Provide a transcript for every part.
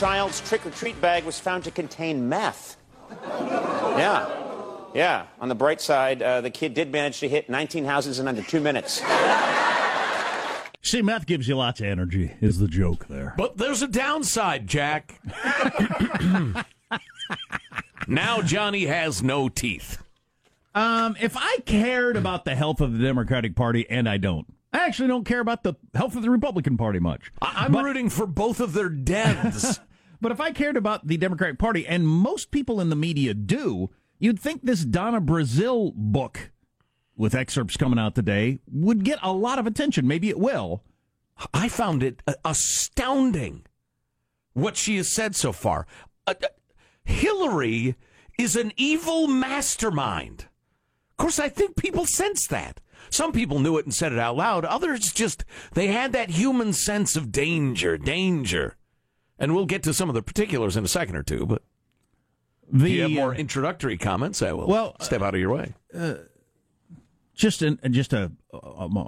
Wisconsin, a child's trick or treat bag was found to contain meth. Yeah. Yeah. On the bright side, uh, the kid did manage to hit 19 houses in under two minutes. See, meth gives you lots of energy, is the joke there. But there's a downside, Jack. now Johnny has no teeth. Um, if I cared about the health of the Democratic Party, and I don't, I actually don't care about the health of the Republican Party much. I- I'm But- rooting for both of their deaths. But if I cared about the Democratic Party, and most people in the media do, you'd think this Donna Brazile book with excerpts coming out today would get a lot of attention. Maybe it will. I found it uh, astounding what she has said so far. Uh, uh, Hillary is an evil mastermind. Of course, I think people sense that. Some people knew it and said it out loud. Others just, they had that human sense of danger, danger. And we'll get to some of the particulars in a second or two, but The, if you have more uh, introductory comments, I will well, step out of your way. just an, just a, a,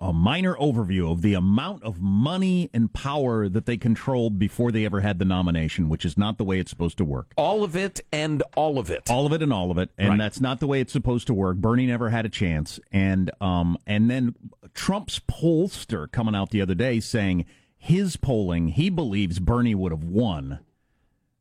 a minor overview of the amount of money and power that they controlled before they ever had the nomination, which is not the way it's supposed to work. All of it and all of it. all of it and all of it, and Right. that's not the way it's supposed to work. Bernie never had a chance, and um, and then Trump's pollster coming out the other day saying his polling, he believes Bernie would have won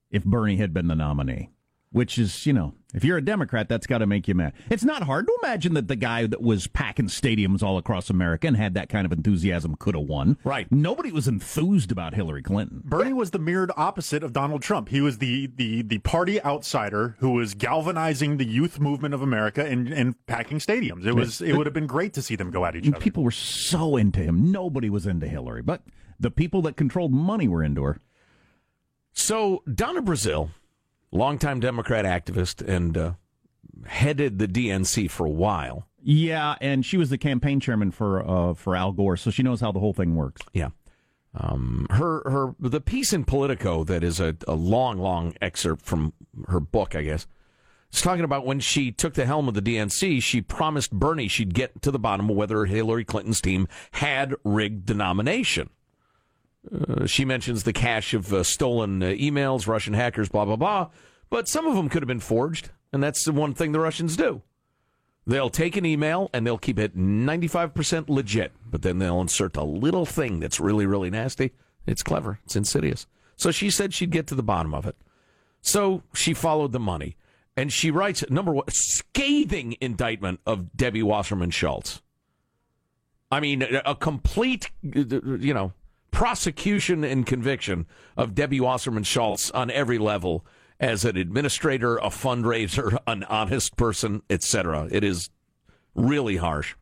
if Bernie had been the nominee. Which is, you know, if you're a Democrat, that's got to make you mad. It's not hard to imagine that the guy that was packing stadiums all across America and had that kind of enthusiasm could have won. Right. Nobody was enthused about Hillary Clinton. Bernie was the mirrored opposite of Donald Trump. He was the, the, the party outsider who was galvanizing the youth movement of America and, and packing stadiums. It was it would have been great to see them go at each other. People were so into him. Nobody was into Hillary, but the people that controlled money were into her. So Donna Brazile, longtime Democrat activist and uh, headed the DNC for a while. Yeah, and she was the campaign chairman for uh, for Al Gore, so she knows how the whole thing works. Yeah. Um, her her the piece in Politico that is a, a long long excerpt from her book, I guess. It's talking about when she took the helm of the DNC, she promised Bernie she'd get to the bottom of whether Hillary Clinton's team had rigged the nomination. Uh, she mentions the cache of uh, stolen uh, emails, Russian hackers, blah blah blah. But some of them could have been forged, and that's the one thing the Russians do. They'll take an email and they'll keep it 95% legit, but then they'll insert a little thing that's really, really nasty. It's clever. It's insidious. So she said she'd get to the bottom of it. So she followed the money. And she writes, number one, scathing indictment of Debbie Wasserman Schultz. I mean, a a complete, you know, prosecution and conviction of Debbie Wasserman Schultz on every level as an administrator, a fundraiser, an honest person, etc. It is really harsh.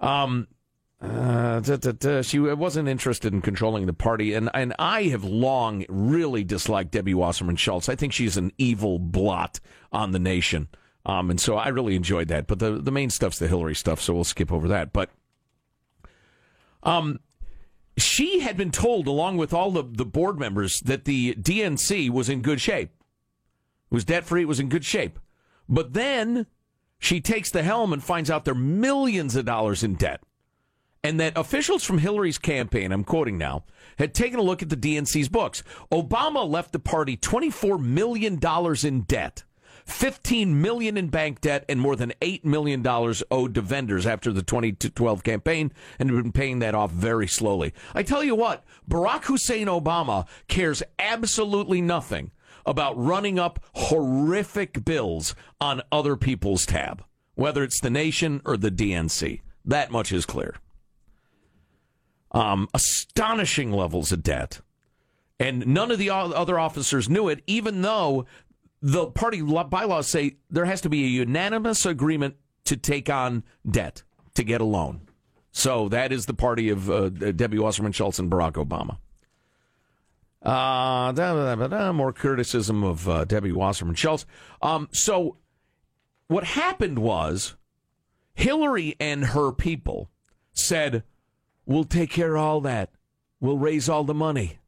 Um, uh, da, da, da. she wasn't interested in controlling the party, and and I have long really disliked Debbie Wasserman Schultz. I think she's an evil blot on the nation. Um, and so I really enjoyed that. But the the main stuff's the Hillary stuff, so we'll skip over that. But um, she had been told, along with all the, the board members, that the DNC was in good shape. It was debt free, it was in good shape. But then she takes the helm and finds out they're millions of dollars in debt. And that officials from Hillary's campaign, I'm quoting now, had taken a look at the DNC's books. Obama left the party $24 million in debt. 15 million in bank debt and more than 8 million dollars owed to vendors after the 2012 campaign and have been paying that off very slowly. I tell you what, Barack Hussein Obama cares absolutely nothing about running up horrific bills on other people's tab, whether it's the nation or the DNC. That much is clear. Um, astonishing levels of debt. And none of the other officers knew it, even though the party bylaws say there has to be a unanimous agreement to take on debt to get a loan. So that is the party of uh, Debbie Wasserman Schultz and Barack Obama. Uh, da, da, da, more criticism of uh, Debbie Wasserman Schultz. Um, so what happened was Hillary and her people said, We'll take care of all that. We'll raise all the money.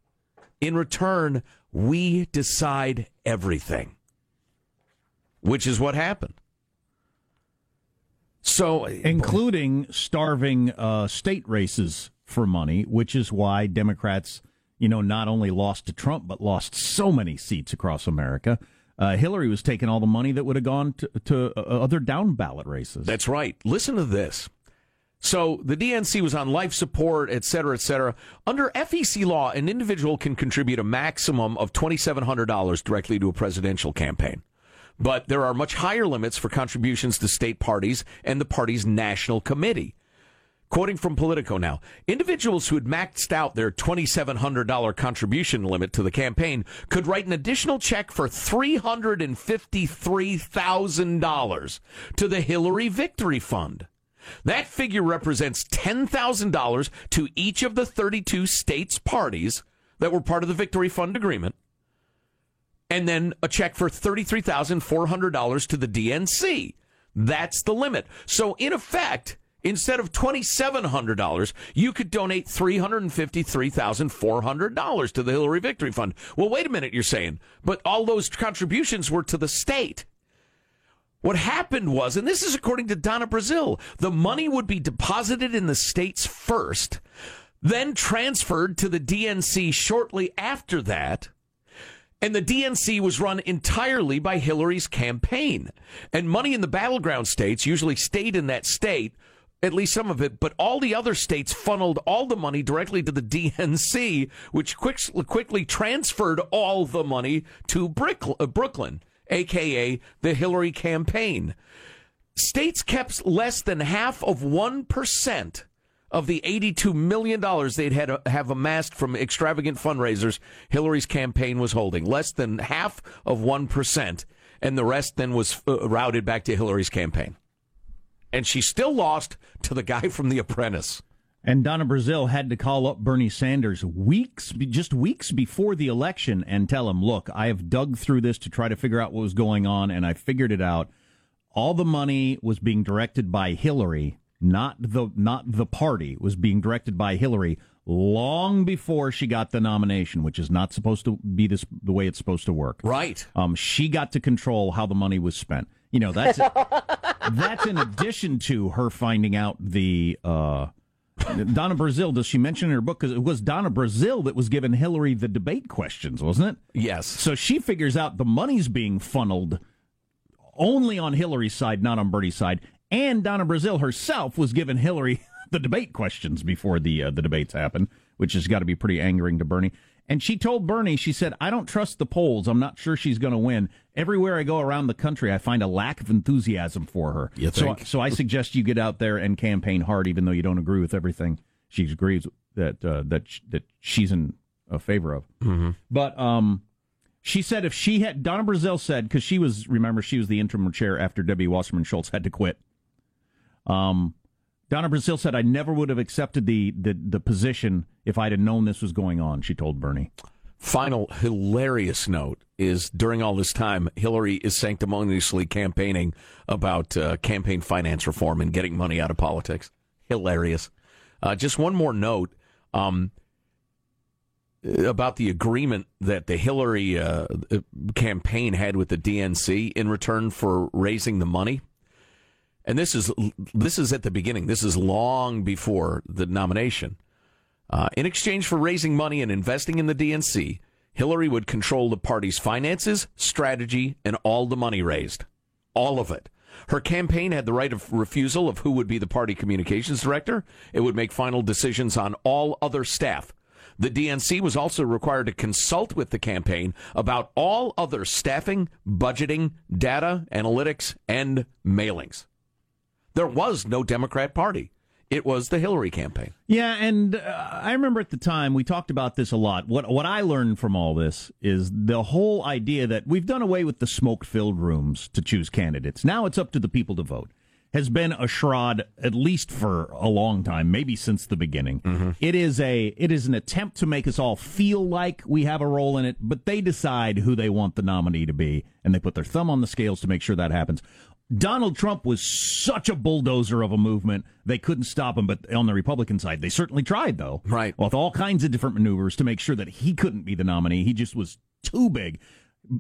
In return, we decide everything, which is what happened. So, including starving uh, state races for money, which is why Democrats you know, not only lost to Trump, but lost so many seats across America. Uh, Hillary was taking all the money that would have gone to, to uh, other down ballot races. That's right. Listen to this. So the DNC was on life support, et cetera, et cetera. Under FEC law, an individual can contribute a maximum of $2,700 directly to a presidential campaign. But there are much higher limits for contributions to state parties and the party's national committee. Quoting from Politico now, individuals who had maxed out their $2,700 contribution limit to the campaign could write an additional check for $353,000 to the Hillary Victory Fund. That figure represents $10,000 to each of the 32 states' parties that were part of the Victory Fund agreement, and then a check for $33,400 to the DNC. That's the limit. So, in effect, instead of $2,700, you could donate $353,400 to the Hillary Victory Fund. Well, wait a minute, you're saying, but all those contributions were to the state. What happened was, and this is according to Donna Brazile, the money would be deposited in the states first, then transferred to the DNC shortly after that. And the DNC was run entirely by Hillary's campaign. And money in the battleground states usually stayed in that state, at least some of it, but all the other states funneled all the money directly to the DNC, which quick, quickly transferred all the money to uh, Brooklyn aka the Hillary campaign. States kept less than half of 1% of the $82 million they'd had uh, have amassed from extravagant fundraisers Hillary's campaign was holding. Less than half of 1%. And the rest then was uh, routed back to Hillary's campaign. And she still lost to the guy from The Apprentice. And Donna Brazile had to call up Bernie Sanders weeks, just weeks before the election and tell him, look, I have dug through this to try to figure out what was going on, and I figured it out. All the money was being directed by Hillary, not the not the party, was being directed by Hillary long before she got the nomination, which is not supposed to be this the way it's supposed to work. Right. Um, she got to control how the money was spent. You know, that's that's in addition to her finding out the uh, Donna Brazile, does she mention in her book? Because it was Donna Brazile that was giving Hillary the debate questions, wasn't it? Yes. So she figures out the money's being funneled only on Hillary's side, not on Bernie's side. And Donna Brazile herself was giving Hillary the debate questions before the uh, the debates happened, which has got to be pretty angering to Bernie. And she told Bernie, she said, I don't trust the polls. I'm not sure she's going to win. Everywhere I go around the country, I find a lack of enthusiasm for her. You think? So, so I suggest you get out there and campaign hard, even though you don't agree with everything she agrees that uh, that that she's in a favor of. Mm-hmm. But um, she said if she had Donna Brazile said because she was remember she was the interim chair after Debbie Wasserman Schultz had to quit. Um, Donna Brazile said, I never would have accepted the, the, the position if I'd have known this was going on, she told Bernie. Final hilarious note is during all this time, Hillary is sanctimoniously campaigning about uh, campaign finance reform and getting money out of politics. Hilarious. Uh, just one more note um, about the agreement that the Hillary uh, campaign had with the DNC in return for raising the money and this is this is at the beginning. This is long before the nomination. Uh, in exchange for raising money and investing in the DNC, Hillary would control the party's finances, strategy, and all the money raised, all of it. Her campaign had the right of refusal of who would be the party communications director. It would make final decisions on all other staff. The DNC was also required to consult with the campaign about all other staffing, budgeting, data, analytics, and mailings. There was no Democrat Party. It was the Hillary campaign. Yeah, and uh, I remember at the time we talked about this a lot. What what I learned from all this is the whole idea that we've done away with the smoke-filled rooms to choose candidates. Now it's up to the people to vote. Has been a shroud at least for a long time, maybe since the beginning. Mm-hmm. It is a it is an attempt to make us all feel like we have a role in it, but they decide who they want the nominee to be, and they put their thumb on the scales to make sure that happens. Donald Trump was such a bulldozer of a movement, they couldn't stop him. But on the Republican side, they certainly tried, though. Right. With all kinds of different maneuvers to make sure that he couldn't be the nominee. He just was too big.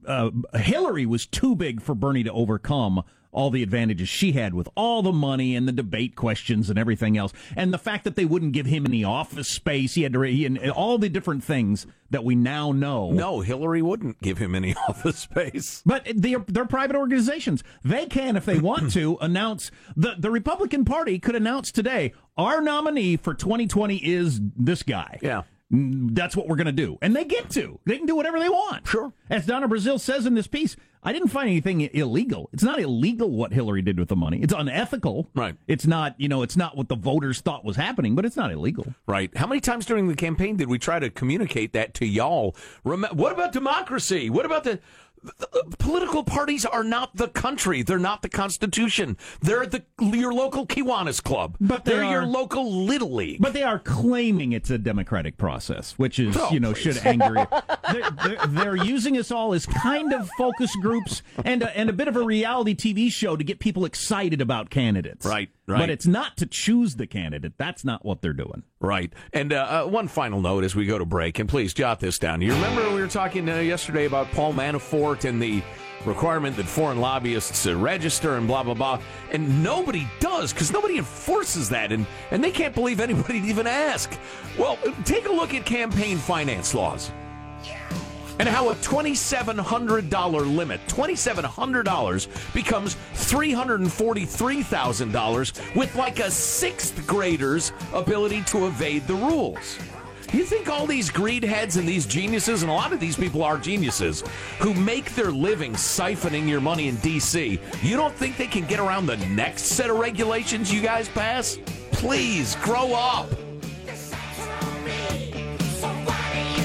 Uh, Hillary was too big for Bernie to overcome all the advantages she had with all the money and the debate questions and everything else, and the fact that they wouldn't give him any office space. He had to, he, and all the different things that we now know. No, Hillary wouldn't give him any office space. But they're, they're private organizations. They can, if they want to, announce the the Republican Party could announce today our nominee for 2020 is this guy. Yeah. That's what we're going to do. And they get to. They can do whatever they want. Sure. As Donna Brazile says in this piece, I didn't find anything illegal. It's not illegal what Hillary did with the money. It's unethical. Right. It's not, you know, it's not what the voters thought was happening, but it's not illegal. Right. How many times during the campaign did we try to communicate that to y'all? Rem- what about democracy? What about the political parties are not the country. They're not the Constitution. They're the your local Kiwanis club. But they they're your local Little League. But they are claiming it's a democratic process, which is, Oh, you know, please. should anger you. They're, they're, they're using us all as kind of focus groups and a, and a bit of a reality TV show to get people excited about candidates. Right, right. But it's not to choose the candidate. That's not what they're doing. Right. And uh, uh, one final note as we go to break, and please jot this down. You remember we were talking uh, yesterday about Paul Manafort and the requirement that foreign lobbyists uh, register and blah, blah, blah. And nobody does because nobody enforces that, and, and they can't believe anybody even ask. Well, take a look at campaign finance laws and how a $2,700 limit, $2,700 becomes $343,000 with like a sixth grader's ability to evade the rules. You think all these greed heads and these geniuses, and a lot of these people are geniuses, who make their living siphoning your money in D.C., you don't think they can get around the next set of regulations you guys pass? Please grow up.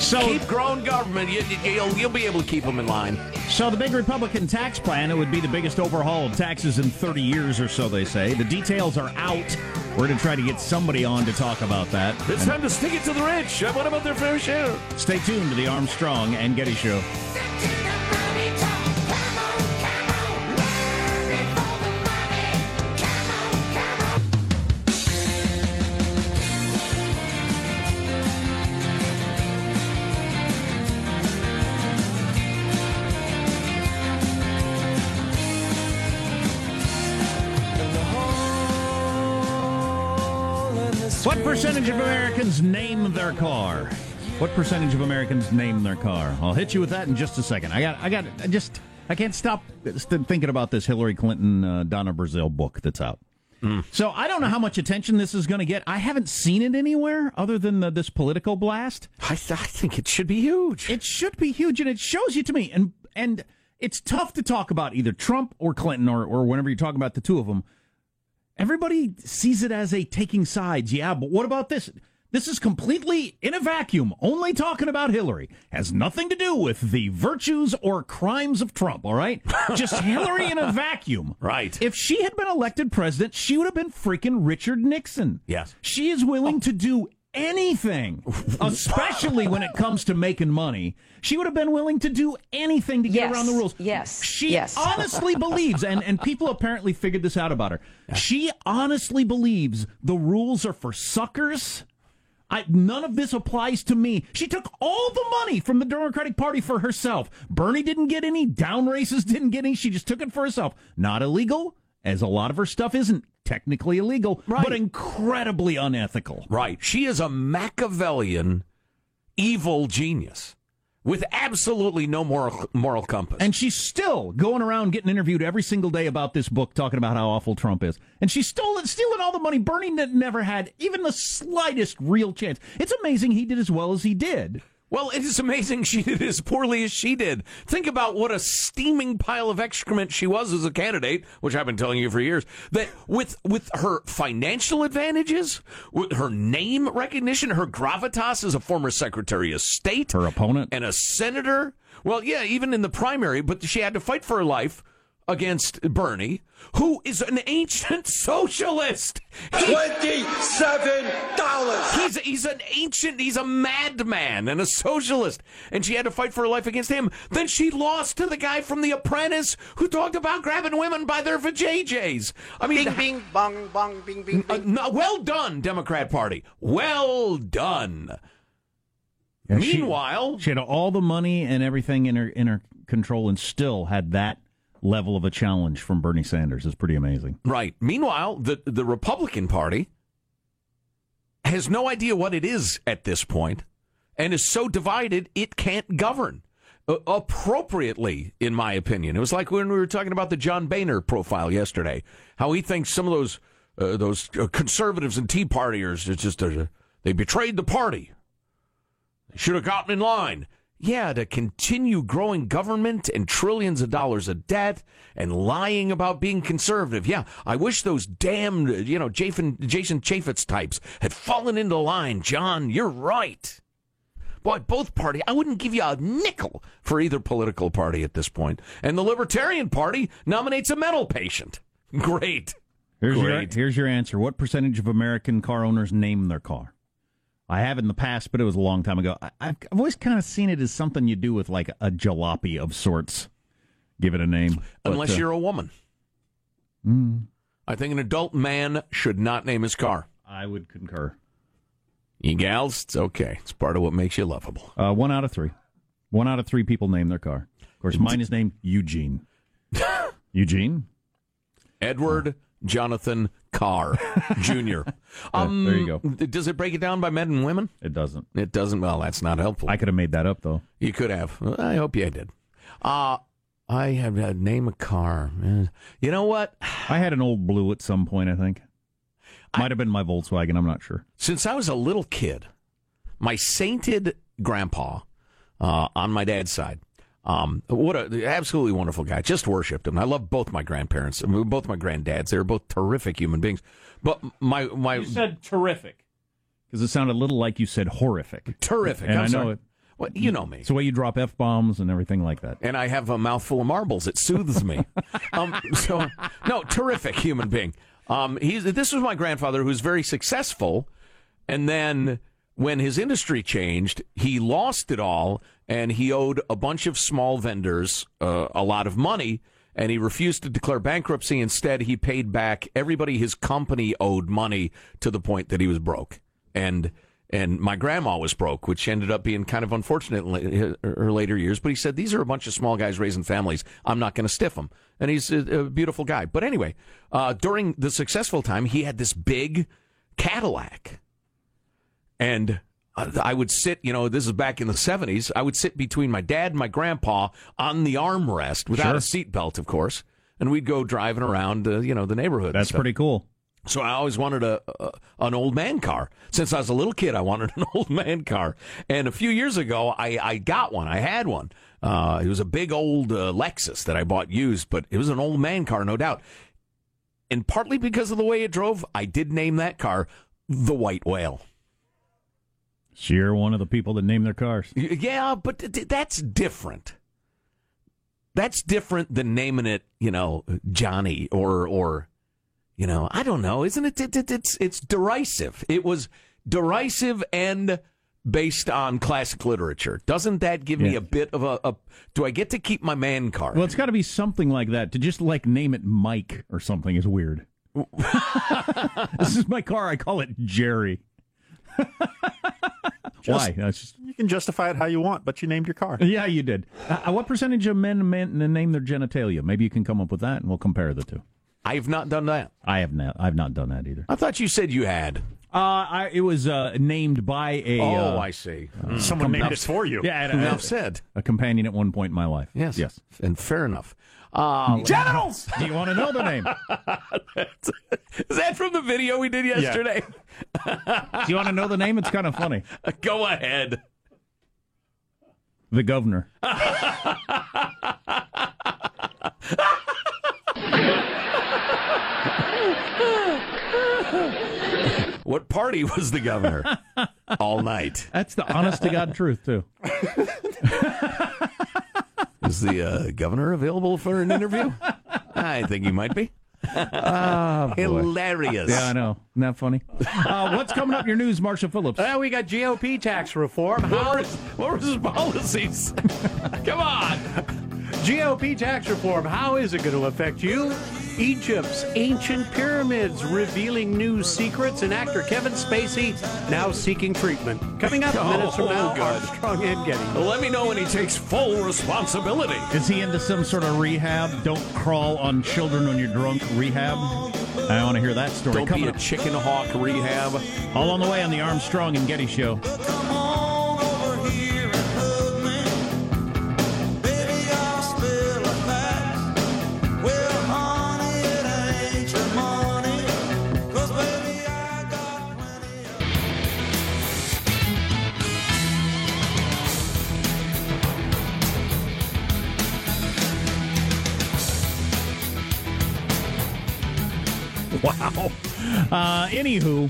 So, Keep growing government. You, you, will you'll be able to keep them in line. so the big Republican tax plan, it would be the biggest overhaul of taxes in 30 years or so, they say. The details are out. We're going to try to get somebody on to talk about that. It's time to stick it to the rich. What about their fair share? Stay tuned to the Armstrong and Getty Show. What percentage of Americans name their car? What percentage of Americans name their car? I'll hit you with that in just a second. I got, I got, I just, I can't stop thinking about this Hillary Clinton, uh, Donna Brazile book that's out. So I don't know how much attention this is going to get. I haven't seen it anywhere other than the, this political blast. I, th- I think it should be huge. It should be huge, and it shows you to me. And and it's tough to talk about either Trump or Clinton or or whenever you're talking about the two of them. Everybody sees it as a taking sides. Yeah, but what about this? This is completely in a vacuum, only talking about Hillary. Has nothing to do with the virtues or crimes of Trump, all right? Just Hillary in a vacuum. Right. If she had been elected president, she would have been freaking Richard Nixon. Yes. She is willing to do anything, especially when it comes to making money. She would have been willing to do anything to get Yes. around the rules. Yes. She Yes. honestly believes, and, and people apparently figured this out about her. She honestly believes the rules are for suckers. I, none of this applies to me. She took all the money from the Democratic Party for herself. Bernie didn't get any. Down races didn't get any. She just took it for herself. Not illegal, as a lot of her stuff isn't technically illegal, Right. but incredibly unethical. Right. She is a Machiavellian evil genius with absolutely no moral moral compass. And she's still going around getting interviewed every single day about this book, talking about how awful Trump is. And she's stolen, stealing all the money. Bernie never had even the slightest real chance. It's amazing he did as well as he did. Well, it is amazing she did as poorly as she did. Think about what a steaming pile of excrement she was as a candidate, which I've been telling you for years. That with with her financial advantages, with her name recognition, her gravitas as a former Secretary of State, Her opponent. and a senator. Well, yeah, even in the primary, but she had to fight for her life against Bernie, who is an ancient socialist. He- Twenty-seven dollars. He's he's an ancient, he's a madman and a socialist, and she had to fight for her life against him. Then she lost to the guy from The Apprentice who talked about grabbing women by their vajayjays. I mean, Bing, bing, bong, bong, bing, bing, uh, bing. no, well done, Democrat Party. Well done. Yeah, she- Meanwhile, She had all the money and everything in her in her control, and still had that level of a challenge from Bernie Sanders is pretty amazing. Right. Meanwhile, the the Republican Party has no idea what it is at this point, and is so divided it can't govern appropriately, in my opinion. It was like when we were talking about the John Boehner profile yesterday, how he thinks some of those uh, those uh, conservatives and Tea Partiers it's just uh, they betrayed the party. They should have gotten in line. Yeah, to continue growing government and trillions of dollars of debt and lying about being conservative. Yeah, I wish those damn, you know, Jason, Jason Chaffetz types had fallen into line. John, you're right. Boy, both party, I wouldn't give you a nickel for either political party at this point. And the Libertarian Party nominates a mental patient. Great. Here's your, Great. here's your answer. What percentage of American car owners name their car? I have in the past, but it was a long time ago. I, I've I've always kind of seen it as something you do with like a jalopy of sorts. Give it a name. But, Unless uh, you're a woman. I think an adult man should not name his car. I would concur. You gals, it's okay. It's part of what makes you lovable. Uh, one out of three. One out of three people name their car. Of course, mine is named Eugene. Eugene? Edward Jonathan Carr Jr. Um, there you go. Does it break it down by men and women? It doesn't. It doesn't. Well, that's not helpful. I could have made that up though. you could have. I hope you did. Uh, I have uh, name a car. You know what? I had an old blue at some point. I think might have been my Volkswagen. I'm not sure. Since I was a little kid, my sainted grandpa uh, on my dad's side. Um, what a absolutely wonderful guy. Just worshipped him. I love both my grandparents, both my granddads. They were both terrific human beings. But my my said terrific because it sounded a little like you said horrific. terrific. And I'm I know sorry. it. Well, you know me. It's the way you drop f bombs and everything like that. and I have a mouthful of marbles. It soothes me. um, so, no, terrific human being. Um, he's this was my grandfather, who was very successful, and then when his industry changed, he lost it all, and he owed a bunch of small vendors uh, a lot of money. And he refused to declare bankruptcy. Instead, he paid back everybody his company owed money to the point that he was broke. And and my grandma was broke, which ended up being kind of unfortunate in her later years. But he said, These are a bunch of small guys raising families. I'm not going to stiff them. And he's a, a beautiful guy. But anyway, uh, during the successful time, he had this big Cadillac. And I would sit, you know, this is back in the 70s. I would sit between my dad and my grandpa on the armrest without a seatbelt, of course. And we'd go driving around, uh, you know, the neighborhood. That's pretty cool. So I always wanted a, a an old man car. Since I was a little kid, I wanted an old man car. And a few years ago, I, I got one. I had one. Uh, it was a big old uh, Lexus that I bought used, but it was an old man car, no doubt. And partly because of the way it drove, I did name that car the White Whale. So you're one of the people that name their cars. Yeah, but th- th- that's different. That's different than naming it, you know, Johnny or or you know, I don't know. Isn't it? it, it it's it's derisive. It was derisive and based on classic literature. Doesn't that give me a bit of a, a? Do I get to keep my man card? Well, it's got to be something like that. To just like name it Mike or something is weird. this is my car. I call it Jerry. Why? That's just, You can justify it how you want, but you named your car. yeah, you did. Uh, what percentage of men, men name their genitalia? Maybe you can come up with that, and we'll compare the two. I've not done that. I have not. I've not done that either. I thought you said you had. Uh, I, it was uh, named by a Oh, uh, I see. Someone named it for you. yeah, a, Enough said. a companion at one point in my life. Yes. yes. And fair enough. Uh, genitals. Do you want to know the name? Is that from the video we did yesterday? Do you want to know the name? It's kind of funny. Go ahead. The governor. What party was the governor? All night. That's the honest to God truth too. Is the uh, governor available for an interview? I think he might be. Hilarious. Yeah, I know. Isn't that funny? Uh, what's coming up in your news, Marshall Phillips? Well, we got GOP tax reform. What How were, what were his policies? Come on. GOP tax reform? How is it going to affect you Egypt's ancient pyramids revealing new secrets, and actor Kevin Spacey now seeking treatment. Coming up in minutes from now, Oh, Armstrong and Getty. Let me know when he takes full responsibility. Is he into some sort of rehab? Don't crawl on children when you're drunk rehab? I want to hear that story. Don't Coming be a up. chicken hawk rehab. All on the way on the Armstrong and Getty Show. Uh, anywho,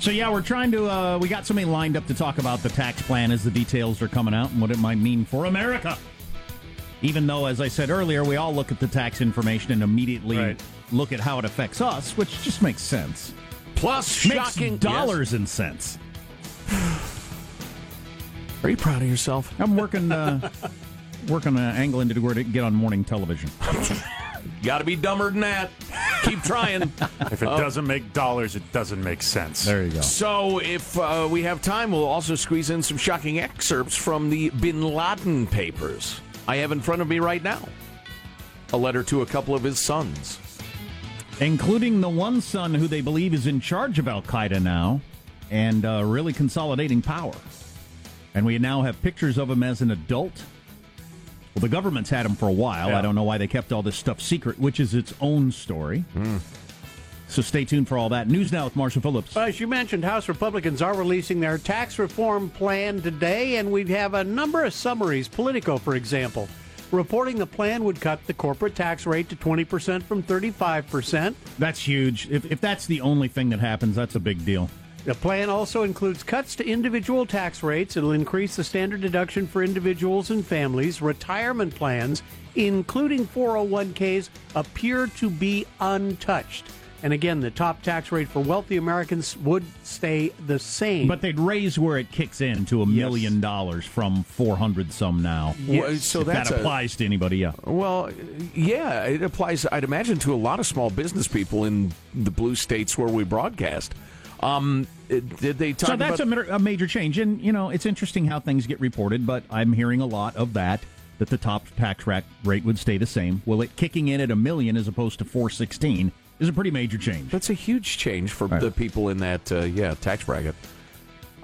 so yeah, we're trying to. Uh, we got somebody lined up to talk about the tax plan as the details are coming out and what it might mean for America. Even though, as I said earlier, we all look at the tax information and immediately Right. look at how it affects us, which just makes sense. Plus, Makes shocking dollars and cents. Are you proud of yourself? I'm working, uh, working an angle into where to get on morning television. Got to be dumber than that. Keep trying. If it doesn't make dollars, it doesn't make sense. There you go. So, if uh, we have time, we'll also squeeze in some shocking excerpts from the Bin Laden papers. I have in front of me right now a letter to a couple of his sons. including the one son who they believe is in charge of Al Qaeda now and uh, really consolidating power. And we now have pictures of him as an adult. Well, the government's had them for a while. Yeah. I don't know why they kept all this stuff secret, which is its own story. Hmm. So stay tuned for all that. News now with Marshall Phillips. Well, as you mentioned, House Republicans are releasing their tax reform plan today, and we have a number of summaries. Politico, for example, reporting the plan would cut the corporate tax rate to 20% from 35%. That's huge. If, if that's the only thing that happens, that's a big deal. The plan also includes cuts to individual tax rates. It'll increase the standard deduction for individuals and families. Retirement plans, including 401ks, appear to be untouched. And again, the top tax rate for wealthy Americans would stay the same. But they'd raise where it kicks in to a million dollars from 400 some now. Well, so if that's that a- applies to anybody, yeah. Well, yeah, it applies, I'd imagine, to a lot of small business people in the blue states where we broadcast. Um, it- did they talk So that's about... a, ma- a major change, and you know it's interesting how things get reported. But I'm hearing a lot of that that the top tax ra- rate would stay the same. Well, it kicking in at a million as opposed to 416 is a pretty major change. That's a huge change for Right. the people in that, uh, yeah, tax bracket.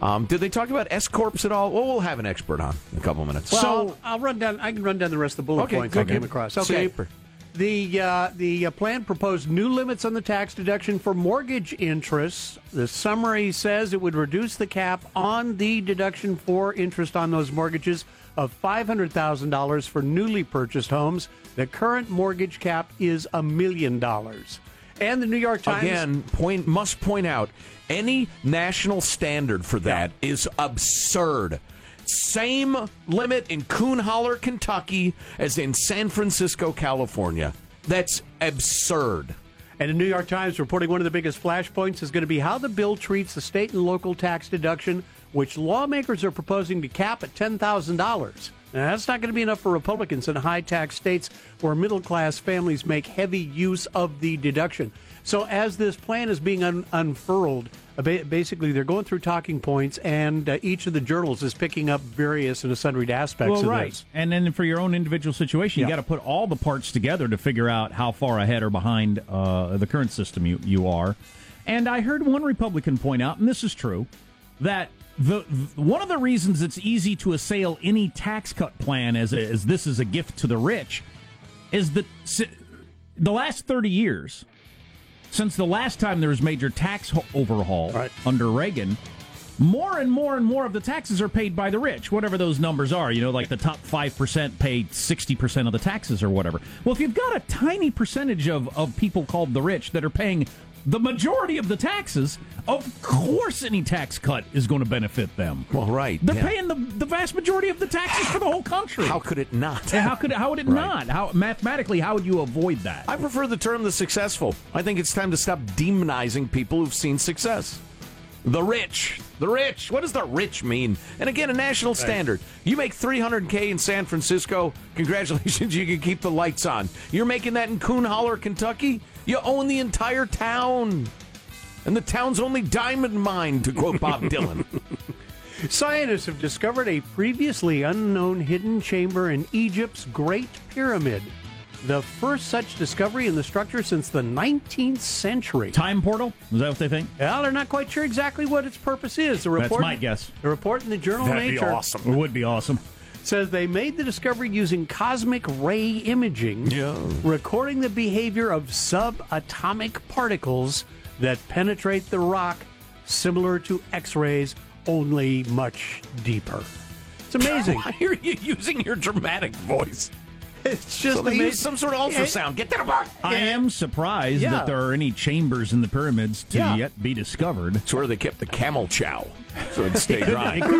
Um, did they talk about S corps at all? Well, we'll have an expert on in a couple minutes. Well, So- I'll run down. I can run down the rest of the bullet Okay, points I okay. came across. Okay. Super. The uh, the uh, plan proposed new limits on the tax deduction for mortgage interest. The summary says it would reduce the cap on the deduction for interest on those mortgages of five hundred thousand dollars for newly purchased homes. The current mortgage cap is a million dollars. And the New York Times Again, point must point out any national standard for that is absurd. Same limit in Coon Holler, Kentucky, as in San Francisco, California. That's absurd. And the New York Times reporting one of the biggest flashpoints is going to be how the bill treats the state and local tax deduction, which lawmakers are proposing to cap at $10,000. Now, that's not going to be enough for Republicans in high tax states where middle class families make heavy use of the deduction. So, as this plan is being un- unfurled, uh, basically they're going through talking points, and uh, each of the journals is picking up various and sundry aspects Well, of right. this. And then for your own individual situation, you Yeah. got to put all the parts together to figure out how far ahead or behind uh, the current system you, you are. And I heard one Republican point out, and this is true, that the, the- one of the reasons it's easy to assail any tax cut plan as, as this is a gift to the rich is that the last 30 years, since the last time there was major tax overhaul Right. under Reagan, more and more and more of the taxes are paid by the rich, whatever those numbers are. You know, like the top 5% pay 60% of the taxes or whatever. Well, if you've got a tiny percentage of, of people called the rich that are paying the majority of the taxes, of course any tax cut is going to benefit them. Well, right. They're yeah. paying the, the vast majority of the taxes for the whole country. How could it not? And how could how would it Right. not? How mathematically how would you avoid that? I prefer the term the successful. I think it's time to stop demonizing people who've seen success. The rich. The rich. What does the rich mean? And again, a national standard. You make 300K in San Francisco, congratulations, you can keep the lights on. You're making that in Coon Holler, Kentucky? You own the entire town. And the town's only diamond mine, to quote Bob Dylan. Scientists have discovered a previously unknown hidden chamber in Egypt's Great Pyramid. The first such discovery in the structure since the 19th century. Time portal? Is that what they think? Well, they're not quite sure exactly what its purpose is. The report, my guess. The report in the Journal That'd of be Nature awesome. It would be awesome. Says they made the discovery using cosmic ray imaging, Yeah. recording the behavior of subatomic particles that penetrate the rock, similar to X rays, only much deeper. It's amazing. Why are you using your dramatic voice? It's just So they amazing. use some sort of ultrasound. Get that the book. I am surprised Yeah. that there are any chambers in the pyramids to Yeah. yet be discovered. It's where they kept the camel chow, so it'd stay It dry. could,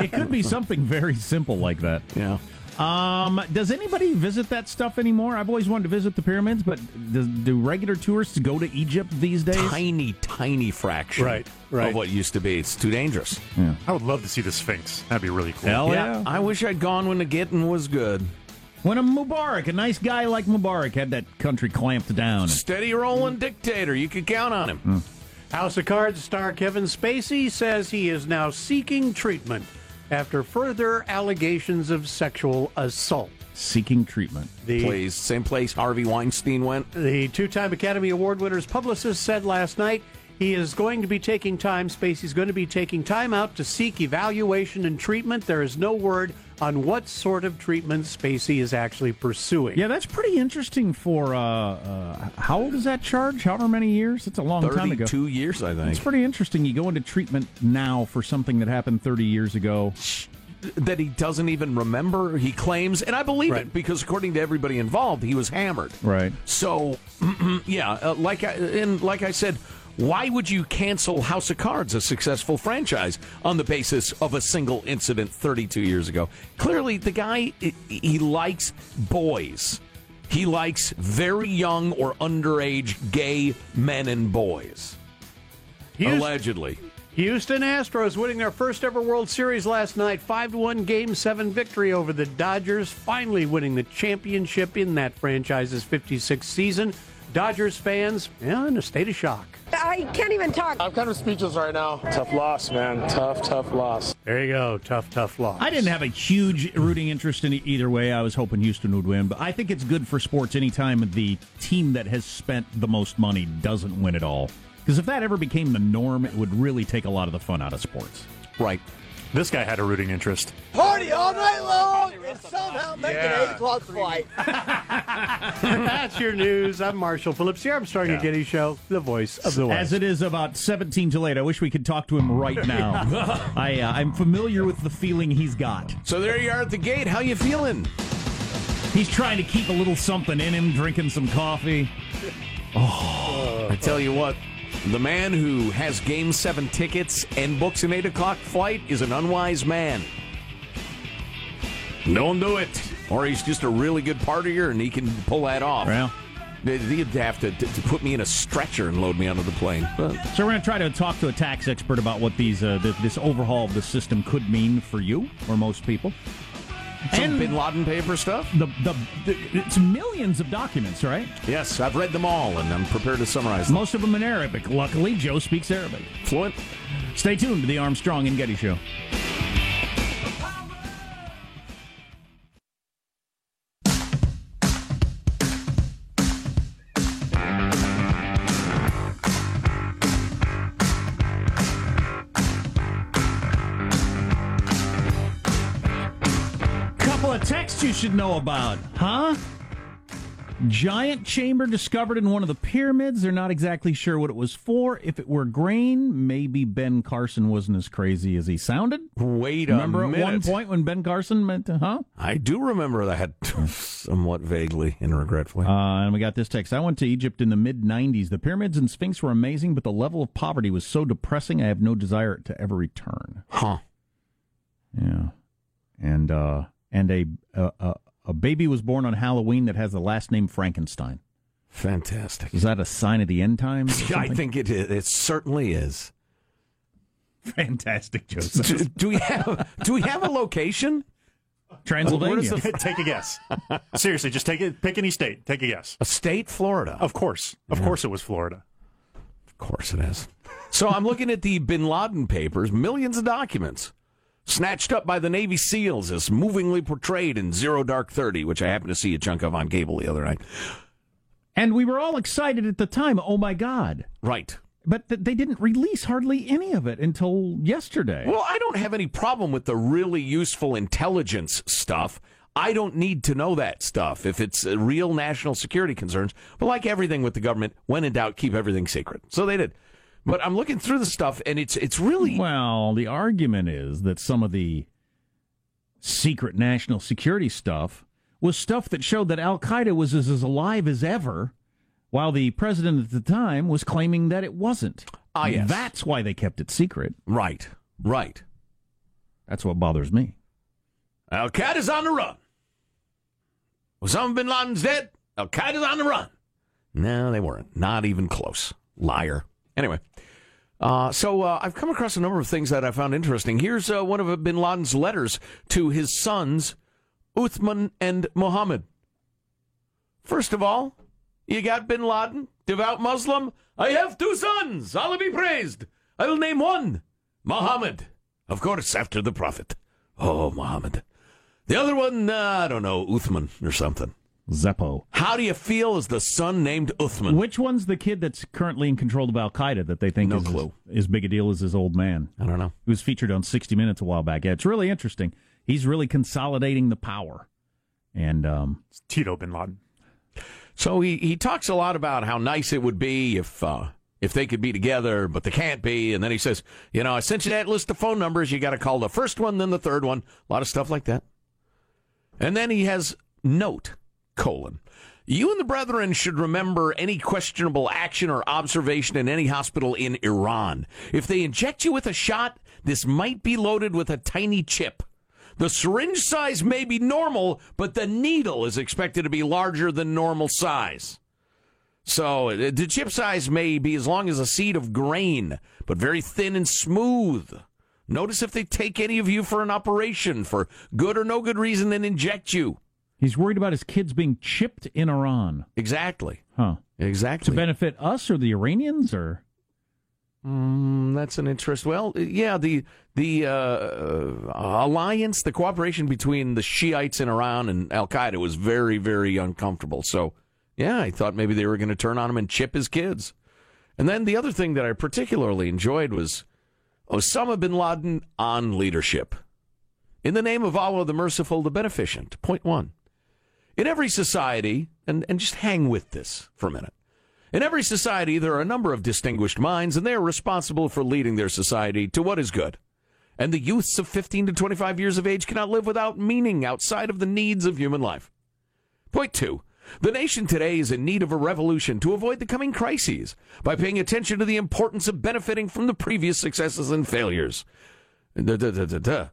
be, it could be something very simple like that. Yeah. Um, does anybody visit that stuff anymore? I've always wanted to visit the pyramids, but does, do regular tourists go to Egypt these days? Tiny, tiny fraction Right, right. of what used to be. It's too dangerous. I would love to see the Sphinx. That'd be really cool. Hell yeah. I wish I'd gone when the getting was good. When a Mubarak, a nice guy like Mubarak, had that country clamped down. Steady rolling dictator. You could count on him. Hmm. House of Cards star Kevin Spacey says he is now seeking treatment after further allegations of sexual assault. Seeking treatment. The Place, same place Harvey Weinstein went. The two time Academy Award winner's publicist said last night he is going to be taking time, Spacey's going to be taking time out to seek evaluation and treatment. There is no word on what sort of treatment Spacey is actually pursuing. Yeah, that's pretty interesting for, uh, uh, how old is that charge? However many years? It's a long time ago. Two years, I think. It's pretty interesting. You go into treatment now for something that happened 30 years ago. that he doesn't even remember. He claims, and I believe Right. it because according to everybody involved, he was hammered. Right. So, yeah, uh, like I, and like I said, why would you cancel House of Cards, a successful franchise, on the basis of a single incident 32 years ago? Clearly, the guy he- likes boys. He likes very young or underage gay men and boys. Houston, Allegedly. Houston Astros winning their first ever World Series last night. 5 to 1 game 7 victory over the Dodgers, finally winning the championship in that franchise's 56th season. Dodgers fans, yeah, in a state of shock. I can't even talk. I'm kind of speechless right now. Tough loss, man. Tough, tough loss. There you go. Tough, tough loss. I didn't have a huge rooting interest in it either way. I was hoping Houston would win, but I think it's good for sports anytime the team that has spent the most money doesn't win at all. Because if that ever became the norm, it would really take a lot of the fun out of sports. Right. This guy had a rooting interest. Party all night long and somehow make an 8 o'clock flight. That's your news. I'm Marshall Phillips, the Armstrong a Getty Show, the voice of the West. As it is about 17 to late, I wish we could talk to him right now. I, uh, I'm familiar with the feeling he's got. So there you are at the gate. How you feeling? He's trying to keep a little something in him, drinking some coffee. Oh, I tell you what, the man who has Game 7 tickets and books an 8 o'clock flight is an unwise man. Don't do it. Or he's just a really good partier and he can pull that off. Well, He'd have to, to, to put me in a stretcher and load me onto the plane. But so we're going to try to talk to a tax expert about what these uh, th- this overhaul of the system could mean for you or most people. Some And- Bin Laden paper stuff? The, the, the it's millions of documents, right? Yes, I've read them all and I'm prepared to summarize them. Most of them in Arabic. Luckily, Joe speaks Arabic. Fluent? Stay tuned to the Armstrong and Getty Show. Should know about, huh? Giant chamber discovered in one of the pyramids. They're not exactly sure what it was for. If it were grain, maybe Ben Carson wasn't as crazy as he sounded. Wait a Remember minute. at one point when Ben Carson meant, to, huh? I do remember that somewhat vaguely and regretfully. Uh, and we got this text. I went to Egypt in the mid 90s. The pyramids and Sphinx were amazing, but the level of poverty was so depressing, I have no desire to ever return. huh. Yeah. And, uh, and a, a, a, a baby was born on Halloween that has the last name Frankenstein. Fantastic. Is that a sign of the end times? or I think it is. It certainly is. Fantastic, Joseph. Do, do we have do we have a location? Transylvania. Where does the- take a guess. Seriously, just take it. Pick any state. Take a guess. A state, Florida. Of course, of course, it was Florida. Of course it is. So I'm looking at the Bin Laden papers, millions of documents snatched up by the Navy SEALs as movingly portrayed in Zero Dark Thirty, which I happened to see a chunk of on cable the other night. and we were all excited at the time. Oh my God! Right. But th- they didn't release hardly any of it until yesterday. Well, I don't have any problem with the really useful intelligence stuff. I don't need to know that stuff if it's uh, real national security concerns. But like everything with the government, when in doubt, keep everything secret. So they did. But I'm looking through the stuff, and it's it's really Well, the argument is that some of the secret national security stuff was stuff that showed that Al Qaeda was as, as alive as ever, while the president at the time was claiming that it wasn't. Ah, yes. That's why they kept it secret. right, right. That's what bothers me. Al Qaeda's on the run. Osama bin Laden's dead. Al Qaeda's on the run. No, they weren't. Not even close. Liar. Anyway, uh, so uh, I've come across a number of things that I found interesting. Here's uh, one of bin Laden's letters to his sons, Uthman and Mohammed. First of all, you got bin Laden, devout Muslim. I have two sons. Allah be praised. I will name one Muhammad, of course, after the Prophet. Oh, Muhammad. The other one, uh, I don't know, Uthman or something. Zeppo. How do you feel as the son named Uthman? Which one's the kid that's currently in control of Al Qaeda that they think No is clue. As, as big a deal as his old man? I don't know. He was featured on 60 Minutes a while back. Yeah, it's really interesting. He's really consolidating the power. And um, It's Tito Bin Laden. So he, he talks a lot about how nice it would be if uh, if they could be together, but they can't be. And then he says, you know, I sent you that list of phone numbers. You got to call the first one, then the third one. A lot of stuff like that. And then he has note colon. You and the brethren should remember any questionable action or observation in any hospital in Iran. If they inject you with a shot, this might be loaded with a tiny chip. The syringe size may be normal, but the needle is expected to be larger than normal size. So the chip size may be as long as a seed of grain, but very thin and smooth. Notice if they take any of you for an operation for good or no good reason and inject you. He's worried about his kids being chipped in Iran. Exactly. Huh. Exactly. To benefit us or the Iranians or Mm, that's an interest. Well, yeah, the the uh, uh, alliance, the cooperation between the Shiites in Iran and Al Qaeda was very, very uncomfortable. So, yeah, I thought maybe they were going to turn on him and chip his kids. And then the other thing that I particularly enjoyed was Osama bin Laden on leadership. In the name of Allah, the merciful, the beneficent. Point one. In every society, and, and just hang with this for a minute. In every society, there are a number of distinguished minds, and they are responsible for leading their society to what is good. And the youths of 15 to 25 years of age cannot live without meaning outside of the needs of human life. Point two. The nation today is in need of a revolution to avoid the coming crises by paying attention to the importance of benefiting from the previous successes and failures. Da, da, da.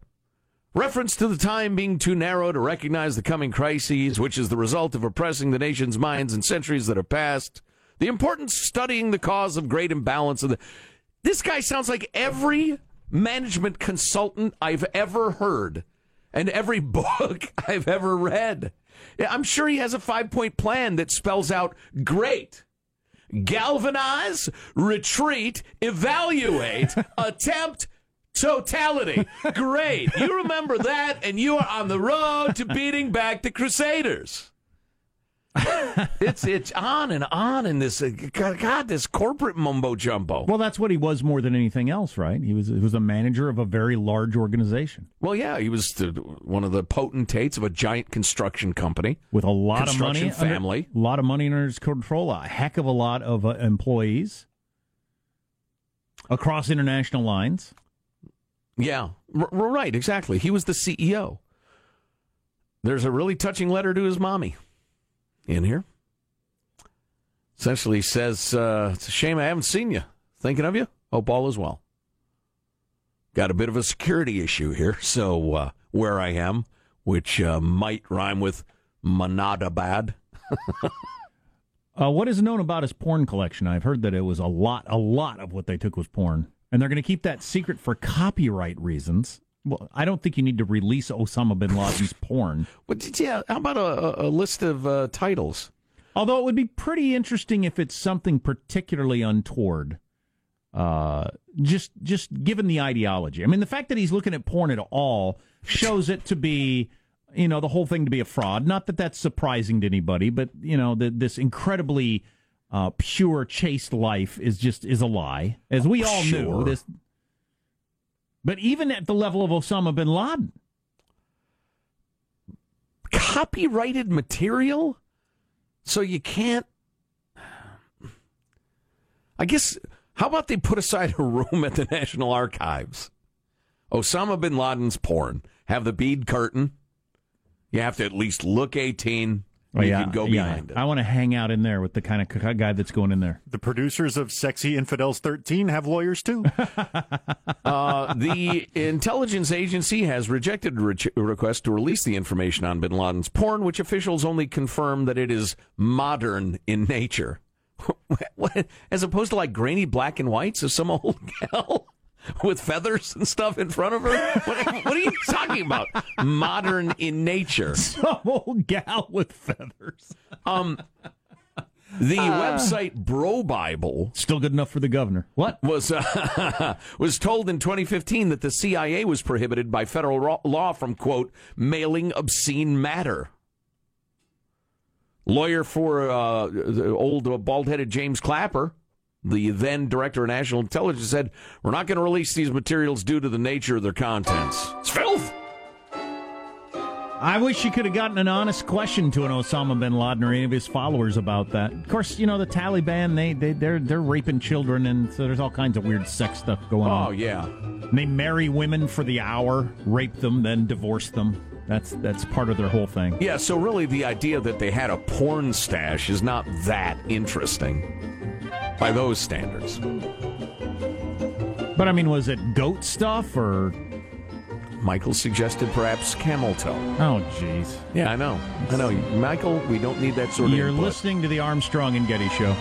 Reference to the time being too narrow to recognize the coming crises, which is the result of oppressing the nation's minds in centuries that have passed. The importance studying the cause of great imbalance. Of the... This guy sounds like every management consultant I've ever heard and every book I've ever read. I'm sure he has a five point plan that spells out great. Galvanize, retreat, evaluate, attempt, totality. Great. You remember that, and you are on the road to beating back the Crusaders. it's it's on and on in this uh, God, God this corporate mumbo jumbo. well, that's what he was more than anything else, right? He was he was a manager of a very large organization Well, yeah, he was the, one of the potentates of a giant construction company. with a lot of money, Construction under- family. a lot of money under his control, a heck of a lot of uh, employees across international lines. Yeah, r- right, exactly. He was the CEO. There's a really touching letter to his mommy in here. Essentially says, uh, It's a shame I haven't seen you. Thinking of you. Hope all is well. Got a bit of a security issue here, so uh, where I am, which uh, might rhyme with Manadabad. Uh, what is known about his porn collection? I've heard that it was a lot, a lot of what they took was porn. And they're going to keep that secret for copyright reasons. Well, I don't think you need to release Osama bin Laden's porn. But yeah, how about a, a list of uh, titles? Although it would be pretty interesting if it's something particularly untoward. Uh, just just given the ideology. I mean, the fact that he's looking at porn at all shows it to be, you know, the whole thing to be a fraud. Not that that's surprising to anybody, but you know, the, this incredibly uh, pure, chaste life is just is a lie, as we all Sure. knew. This, but even at the level of Osama bin Laden, Copyrighted material? So you can't. I guess, how about they put aside a room at the National Archives? Osama bin Laden's porn. Have the bead curtain. You have to at least look 18. Oh, you yeah, can go yeah. behind it. I want to hang out in there with the kind of guy that's going in there. The producers of Sexy Infidels 13 have lawyers too. Uh, the intelligence agency has rejected a re- request to release the information on bin Laden's porn, which officials only confirm that it is modern in nature. As opposed to like grainy black and whites of some old gal with feathers and stuff in front of her. What, what are you talking about? Modern in nature. Some old gal with feathers. Um, the website Bro Bible Still good enough for the governor. What? was uh, was told in 2015 that the CIA was prohibited by federal law from quote mailing obscene matter. Lawyer for uh, the old uh, bald-headed James Clapper, the then director of national intelligence, said, "We're not going to release these materials due to the nature of their contents. It's filth." I wish you could have gotten an honest question to an Osama bin Laden or any of his followers about that. Of course, you know the Taliban they they they're they're raping children and so there's all kinds of weird sex stuff going Oh on. Oh yeah, And they marry women for the hour, rape them, then divorce them. That's that's part of their whole thing. yeah. So really, the idea that they had a porn stash is not that interesting by those standards. But I mean, was it goat stuff or? Michael suggested perhaps camel toe. Oh, jeez. Yeah, I know. I know. Michael, we don't need that sort of You're listening to the Armstrong and Getty Show.